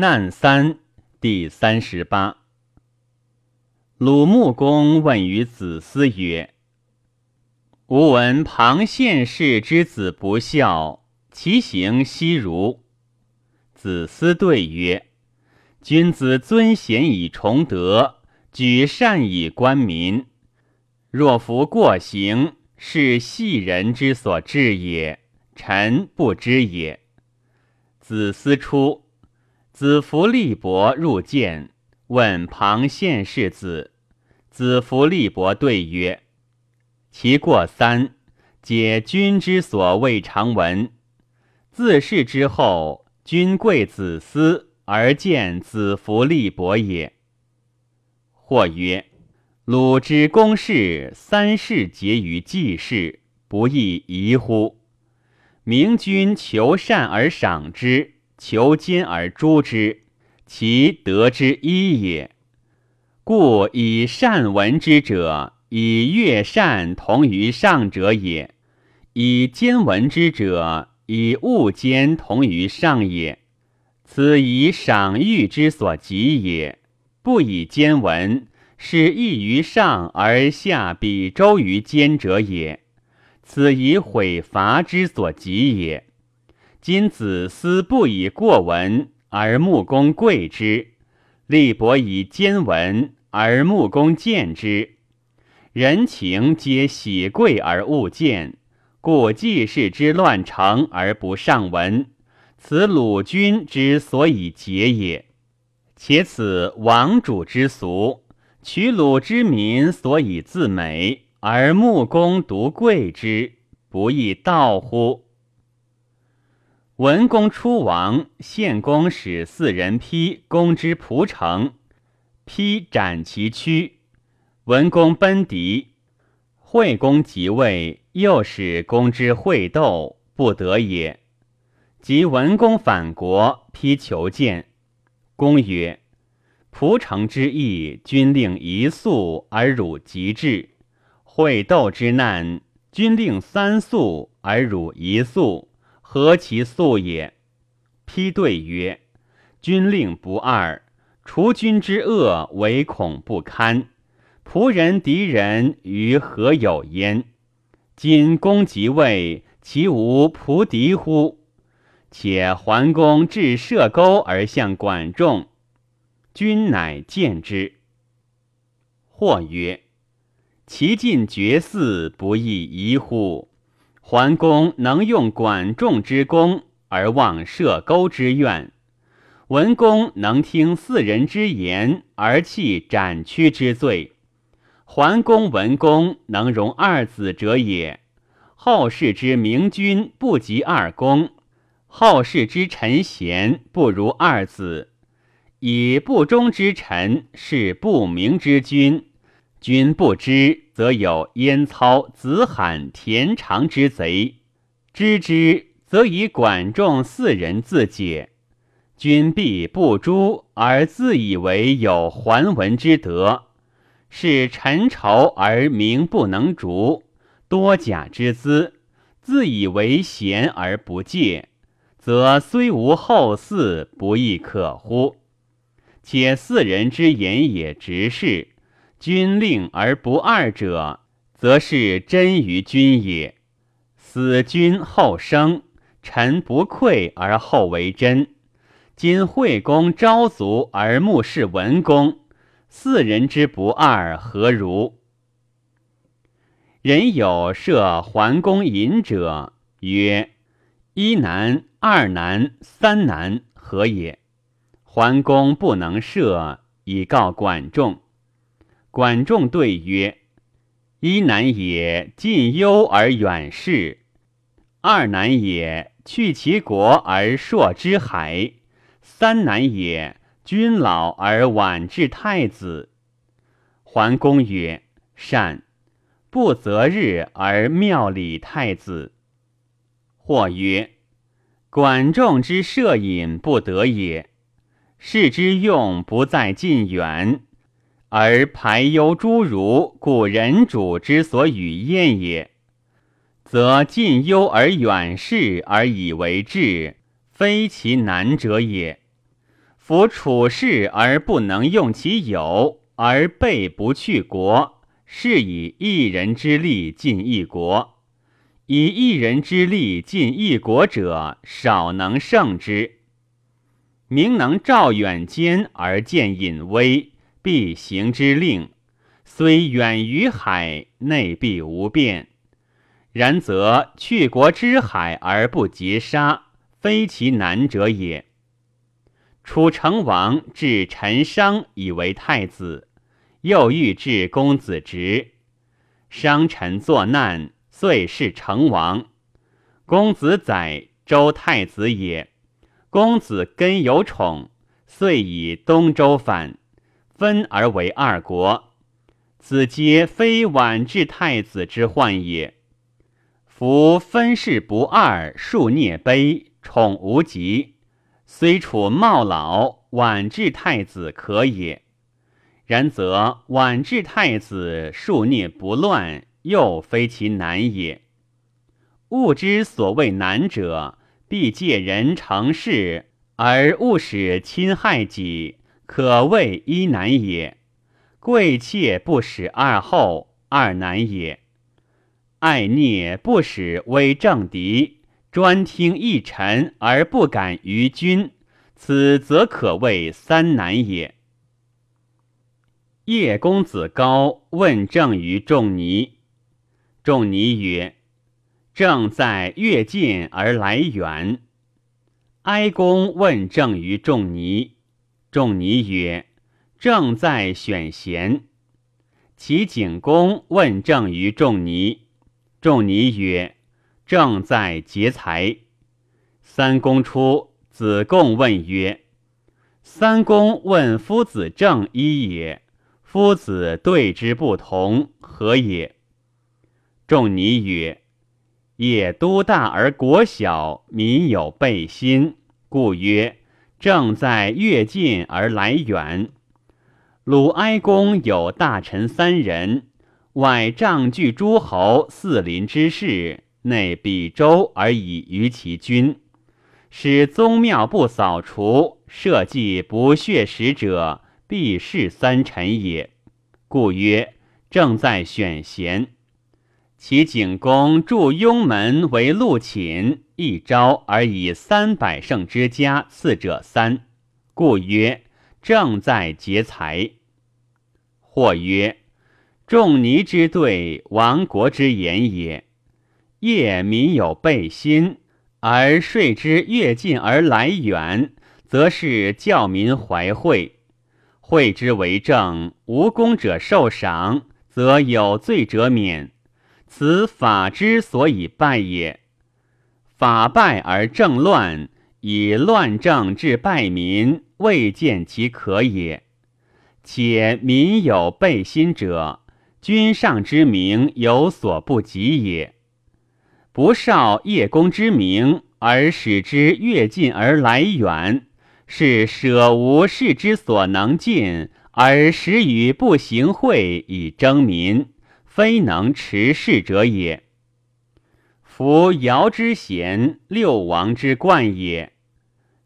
难三第三十八。鲁穆公问于子思曰：“吾闻庞献氏之子不孝，其行悉如？”子思对曰：“君子尊贤以崇德，举善以观民。若夫过行，是细人之所至也，臣不知也。”子思出。子服立伯入见，问庞献世子。子服立伯对曰：“其过三，皆君之所未尝闻。自是之后，君贵子思而见子服立伯也。”或曰：“鲁之公事，三世结于季氏，不亦宜乎？明君求善而赏之。”求奸而诛之，其得之一也。故以善闻之者，以乐善同于上者也；以奸闻之者，以恶奸同于上也。此以赏誉之所及也。不以奸闻，是异于上而下比周于奸者也。此以毁伐之所及也。今子思不以过文而穆公贵之，立伯以奸文而穆公见之，人情皆喜贵而恶见，故季氏之乱成而不上文，此鲁君之所以节也。且此王主之俗，取鲁之民所以自美，而穆公独贵之，不亦道乎？文公出王，献公使四人披公之蒲城，披斩其躯。文公奔敌，惠公即位，又使公之会斗，不得也。及文公反国，披求见。公曰：“蒲城之役，君令一粟而汝极至；会斗之难，君令三粟而汝一粟。”何其素也？批对曰：“君令不二，除君之恶，唯恐不堪。仆人敌人于何有焉？今公即位，其无仆敌乎？且桓公至射钩而向管仲，君乃见之。或曰：其进绝嗣，不亦宜乎？”桓公能用管仲之功而忘射钩之怨，文公能听四人之言而弃斩屈之罪。桓公、文公能容二子者也。后世之明君不及二公，后世之臣贤不如二子。以不忠之臣是不明之君。君不知，则有燕操、子罕、田常之贼；知之，则以管仲四人自解。君必不诛，而自以为有桓文之德，是臣仇而名不能逐，多假之资，自以为贤而不戒，则虽无后嗣，不亦可乎？且四人之言也直是。君令而不二者，则是真于君也。死君后生，臣不愧而后为真。今惠公昭卒而目视文公，四人之不二，何如？人有设桓公隐者，曰：一难、二难、三难，何也？桓公不能设，以告管仲。管仲对曰：“一难也，近忧而远视；二难也，去其国而朔之海；三难也，君老而晚至太子。”桓公曰：“善。不择日而庙礼太子。”或曰：“管仲之射饮不得也，士之用不在近远。”而排忧诸儒，故人主之所与厌也，则近忧而远视而以为治，非其难者也。夫处事而不能用其有，而备不去国，是以一人之力尽一国。以一人之力尽一国者，少能胜之。明能照远间而见隐微，必行之令，虽远于海，内必无变。然则去国之海而不劫杀，非其难者也。楚成王至陈商以为太子，又欲置公子职。商臣作难。遂是成王，公子载周太子也。公子根有宠，遂以东周反，分而为二国。此皆非晚至太子之患也。夫分氏不二，数孽卑，宠无极。虽处茂老，晚至太子可也。然则晚至太子数孽不乱。又非其难也。物之所谓难者，必借人成事，而勿使侵害己，可谓一难也。贵妾不使二后，二难也。爱孽不使威正敌，专听一臣而不敢于君，此则可谓三难也。叶公子高问政于仲尼。仲尼曰：“正在越近而来远。”哀公问政于仲尼，仲尼曰：“正在选贤。”齐景公问政于仲尼，仲尼曰：“正在劫财。”三公出，子贡问曰：“三公问夫子正一也，夫子对之不同，何也？”仲尼曰：“业都大而国小，民有背心，故曰正在越近而来远。鲁哀公有大臣三人，外仗据诸侯四邻之势，内比周而以于其君，使宗庙不扫除，社稷不血食者，必是三臣也。故曰正在选贤。”其景公筑雍门为陆寝，一朝而以三百乘之家赐者三，故曰正在劫财。或曰仲尼之对亡国之言也。夜民有备心，而税之越近而来远，则是教民怀惠。惠之为政，无功者受赏，则有罪者免。此法之所以败也。法败而政乱，以乱政治败民，未见其可也。且民有背心者，君上之名有所不及也。不绍叶公之名，而使之越近而来远，是舍无事之所能尽，而使与不行贿以争民。非能持事者也。夫尧之贤，六王之冠也。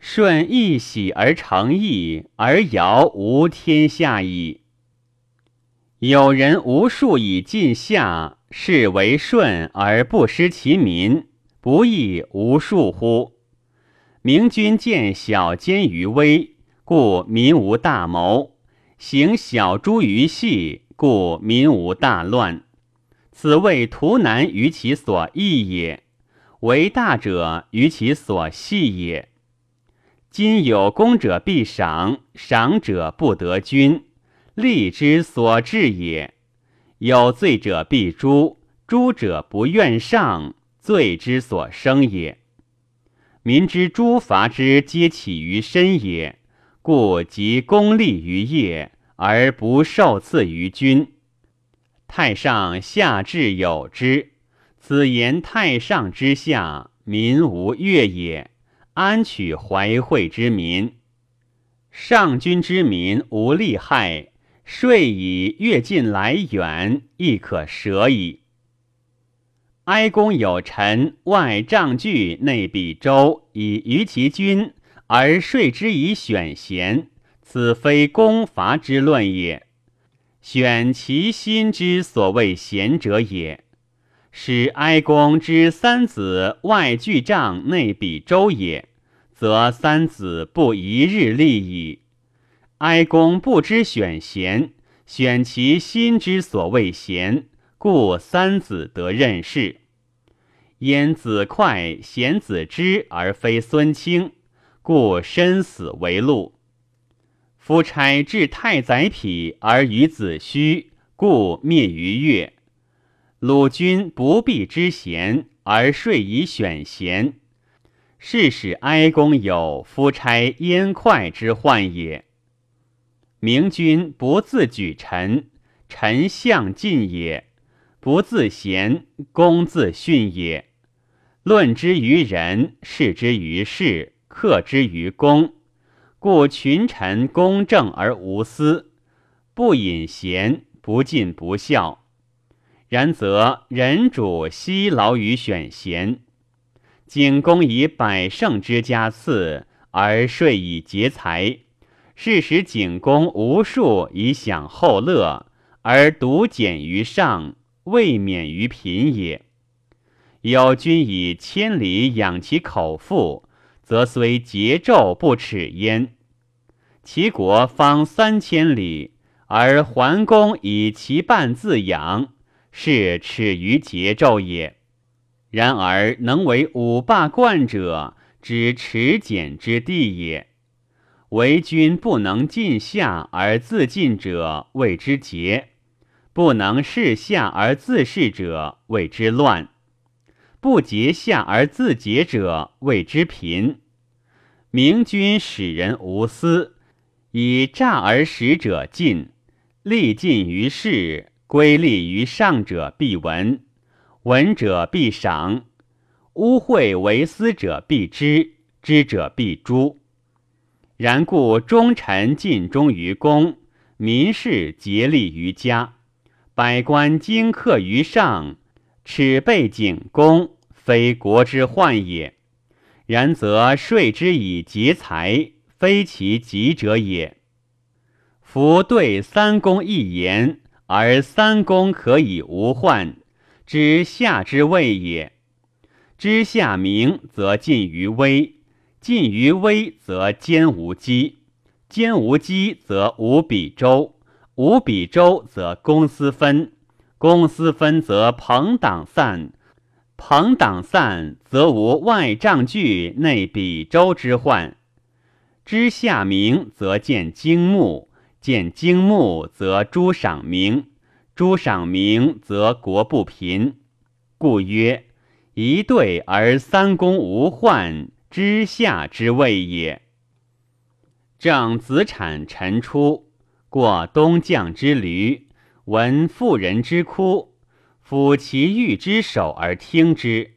舜一喜而成义，而尧无天下矣。有人无数以尽下，是为舜而不失其民，不亦无数乎？明君见小奸于微，故民无大谋；行小诛于细。故民无大乱，此谓图难于其所易也，为大者于其所细也。今有功者必赏，赏者不得君，利之所至也；有罪者必诛，诛者不愿上，罪之所生也。民之诛伐之，皆起于身也，故即功利于业。而不受赐于君，太上下至有之。此言太上之下，民无悦也。安取怀惠之民？上君之民无利害，税以越近来远，亦可舍矣。哀公有臣外仗据内比周，以于其君，而说之以选贤，此非攻伐之论也。选其心之所谓贤者也。使哀公之三子外具帐，内比周也，则三子不一日立矣。哀公不知选贤，选其心之所谓贤，故三子得任事。焉子快贤子之而非孙卿，故身死为禄。夫差至太宰匹而与子虚，故灭于越。鲁君不必之贤，而说以选贤，是使哀公有夫差焉快之患也。明君不自举臣，臣相近也；不自贤，公自训也。论之于人，视之于事，克之于公，故群臣公正而无私，不隐贤，不进不孝。然则人主悉劳于选贤，景公以百乘之家赐，而说以节财，是使景公无数以享后乐，而独减于上，未免于贫也。有君以千里养其口腹，则虽桀纣不耻焉。其国方三千里，而桓公以其半自养。是耻于桀纣也。然而能为五霸冠者，之耻简之地也。为君不能尽下而自尽者，谓之桀；不能事下而自事者，谓之乱；不节下而自节者，谓之贫。明君使人无私，以诈而使者尽，力尽于世。归利于上者必闻，闻者必赏；污秽为私者必知，知者必诛。然故忠臣尽忠于公，民士竭力于家，百官精克于上，耻背景公，非国之患也。然则税之以节财，非其极者也。夫对三公一言。而三公可以无患，知下之谓也。知下明，则近于微；近于微，则兼无机；兼无机，则无比周；无比周，则公私分；公私分，则朋党散；朋党散，则无外帐具内比周之患。知下明，则见经木。见经木，则诸赏明；诸赏明，则国不贫。故曰：一对而三公无患，之下之谓也。正子产臣出，过东将之驴，闻妇人之哭，抚其玉之手而听之。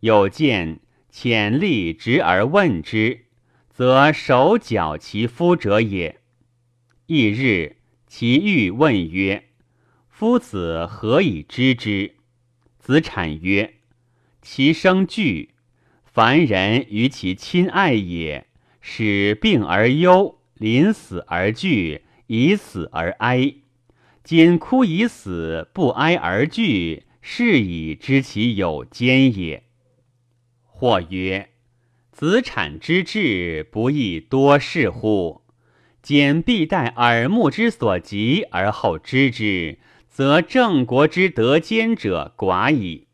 有见潜力直而问之，则手脚其夫者也。翌日，其欲问曰：“夫子何以知之？”子产曰：“其生惧，凡人于其亲爱也，使病而忧，临死而惧，以死而哀。今哭以死，不哀而惧，是以知其有奸也。”或曰：“子产之志，不亦多事乎？”简必待耳目之所及而后知之，则郑国之得奸者寡矣。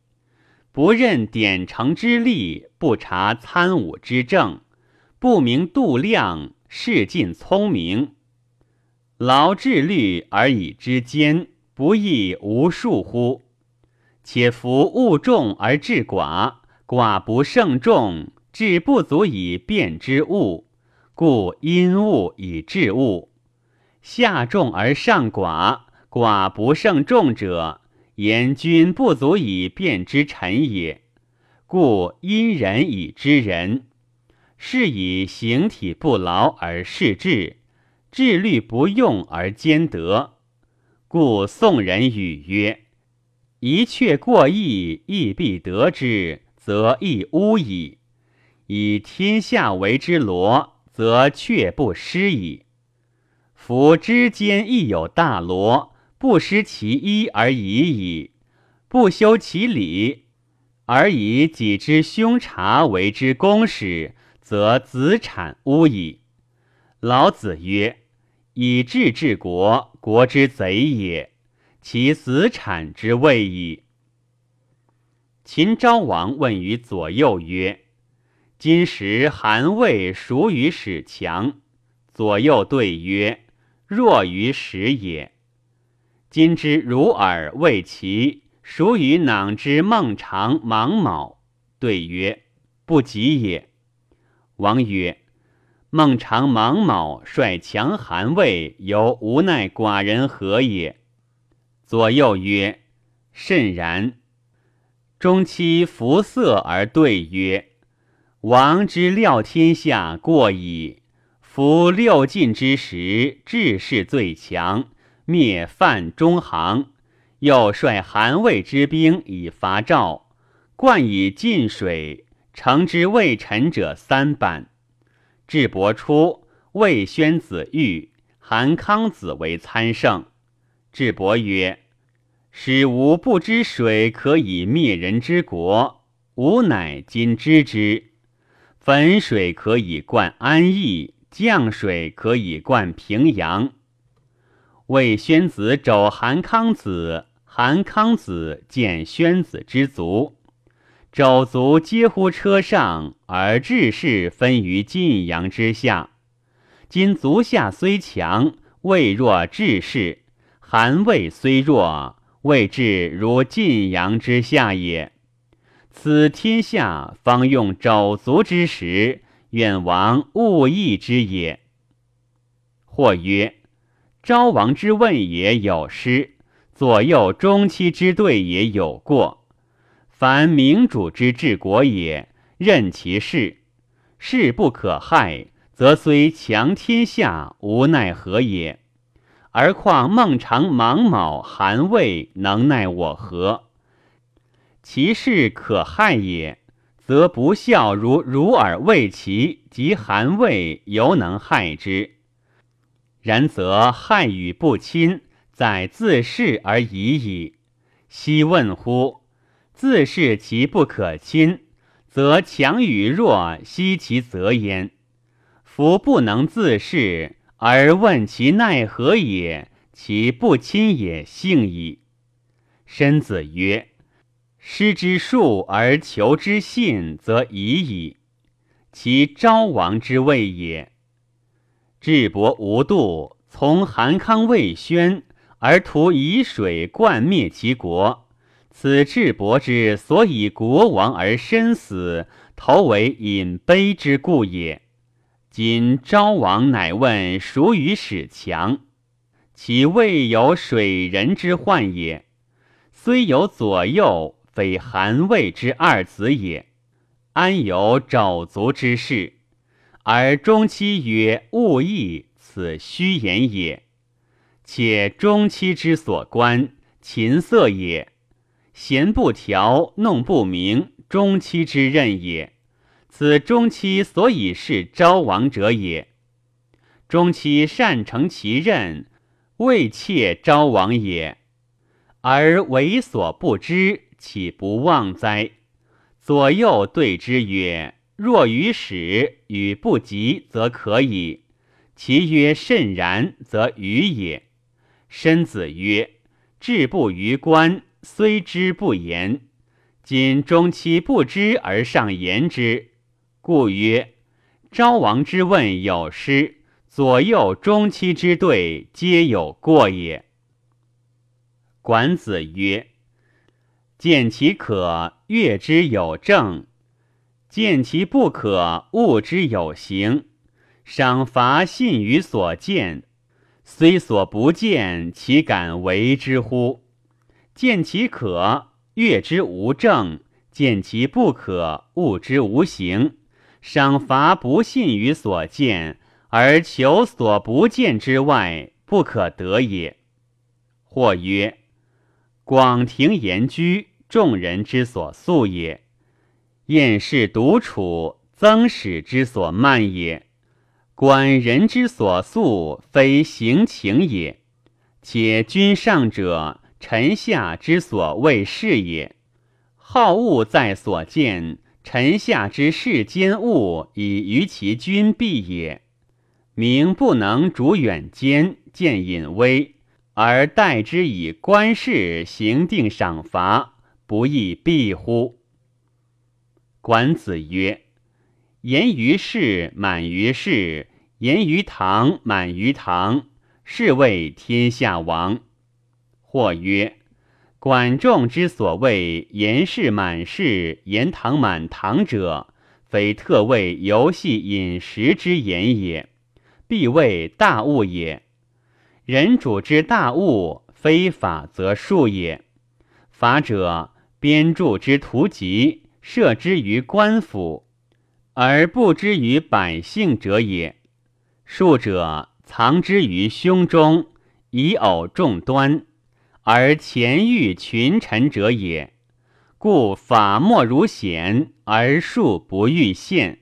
不任典成之力，不察参武之政，不明度量，事尽聪明，劳智虑而以知奸，不亦无数乎？且夫物众而智寡，寡不胜众，智不足以辨之物。故因物以治物，下重而上寡，寡不胜众者，言君不足以辨之臣也。故因人以知人，是以形体不劳而事智，智虑不用而兼得。故宋人语曰：“一阙过意，亦必得之，则亦污矣。”以天下为之罗，则却不失矣。夫之间亦有大罗，不失其一而已矣，不修其理。而以己之凶察为之公使，则子产污矣。老子曰：“以智治国，国之贼也，其子产之谓矣。”秦昭王问于左右曰：“今时韩魏孰与使强？”左右对曰：“若于使也。”今之如尔谓其。孰与囊之孟尝、芒卯？对曰：不及也。王曰：孟尝、芒卯率强韩魏，犹无奈寡人何也？左右曰：甚然。中期服色而对曰：王之料天下过矣。夫六晋之时，志士最强，灭范中行。又率韩魏之兵以伐赵，灌以晋水，成之魏臣者三百。智伯出，魏宣子玉、韩康子为参圣。智伯曰：“使吾不知水可以灭人之国，吾乃今知之。汾水可以灌安邑，降水可以灌平阳。”魏宣子肘韩康子。韩康子见宣子之足，肘足皆乎车上，而志士分于晋阳之下。今足下虽强，未若志士；韩魏虽弱，未至如晋阳之下也。此天下方用肘足之时，愿王勿异之也。或曰：昭王之问也有失。左右中期之对也有过，凡明主之治国也，任其事，事不可害，则虽强天下，无奈何也。而况孟尝、芒卯、韩魏，能奈我何？其事可害也，则不孝如汝尔魏齐及韩魏，犹能害之。然则害与不亲。在自恃而已矣。奚问乎？自恃其不可亲，则强与弱悉其责焉。夫不能自恃而问其奈何也，其不亲也幸矣。申子曰：“失之术而求之信，则已矣。其昭王之谓也。智伯无度，从韩康、魏宣。”而图以水灌灭其国，此智伯之所以国亡而身死，头为饮悲之故也。今昭王乃问孰与使强，其未有水人之患也。虽有左右，非韩魏之二子也，安有肘足之事？而中期曰勿议，此虚言也。且中期之所观，琴瑟也；弦不调，弄不明，中期之任也。此中期所以是昭王者也。中期善成其任，未切昭王也。而为所不知，岂不忘哉？左右对之曰：“若与使与不及，则可以；其曰甚然，则愚也。”申子曰：“志不于官，虽知不言。今中期不知而上言之，故曰：昭王之问有失，左右中期之对皆有过也。”管子曰：“见其可，悦之有正；见其不可，恶之有行。赏罚信于所见。”虽所不见，其敢为之乎？见其可，悦之无正；见其不可，恶之无形。赏罚不信于所见，而求所不见之外，不可得也。或曰：广庭言居，众人之所素也。宴士独处，曾使之所慢也。观人之所素，非行情也。且君上者，臣下之所谓是也。好恶在所见，臣下之世间物，以于其君必也。明不能逐远奸，见隐微，而待之以官事行定赏罚，不亦必乎？管子曰。言于事，满于事；言于堂，满于堂。是谓天下王。或曰：管仲之所谓言事满事，言堂满堂者，非特谓游戏饮食之言也，必谓大物也。人主之大物，非法则术也。法者，编著之图籍，设之于官府。而不知于百姓者也。术者藏之于胸中，以偶众端，而前欲群臣者也。故法莫如显，而术不欲现。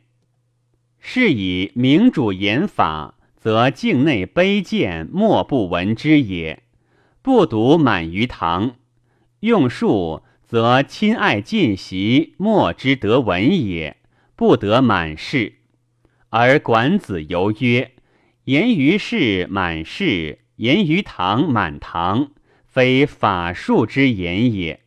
是以明主言法，则境内卑贱莫不闻之也。不独满于堂，用术则亲爱近习，莫之得闻也。不得满事，而管子游曰：“言于事满事，言于堂满堂，非法术之言也。”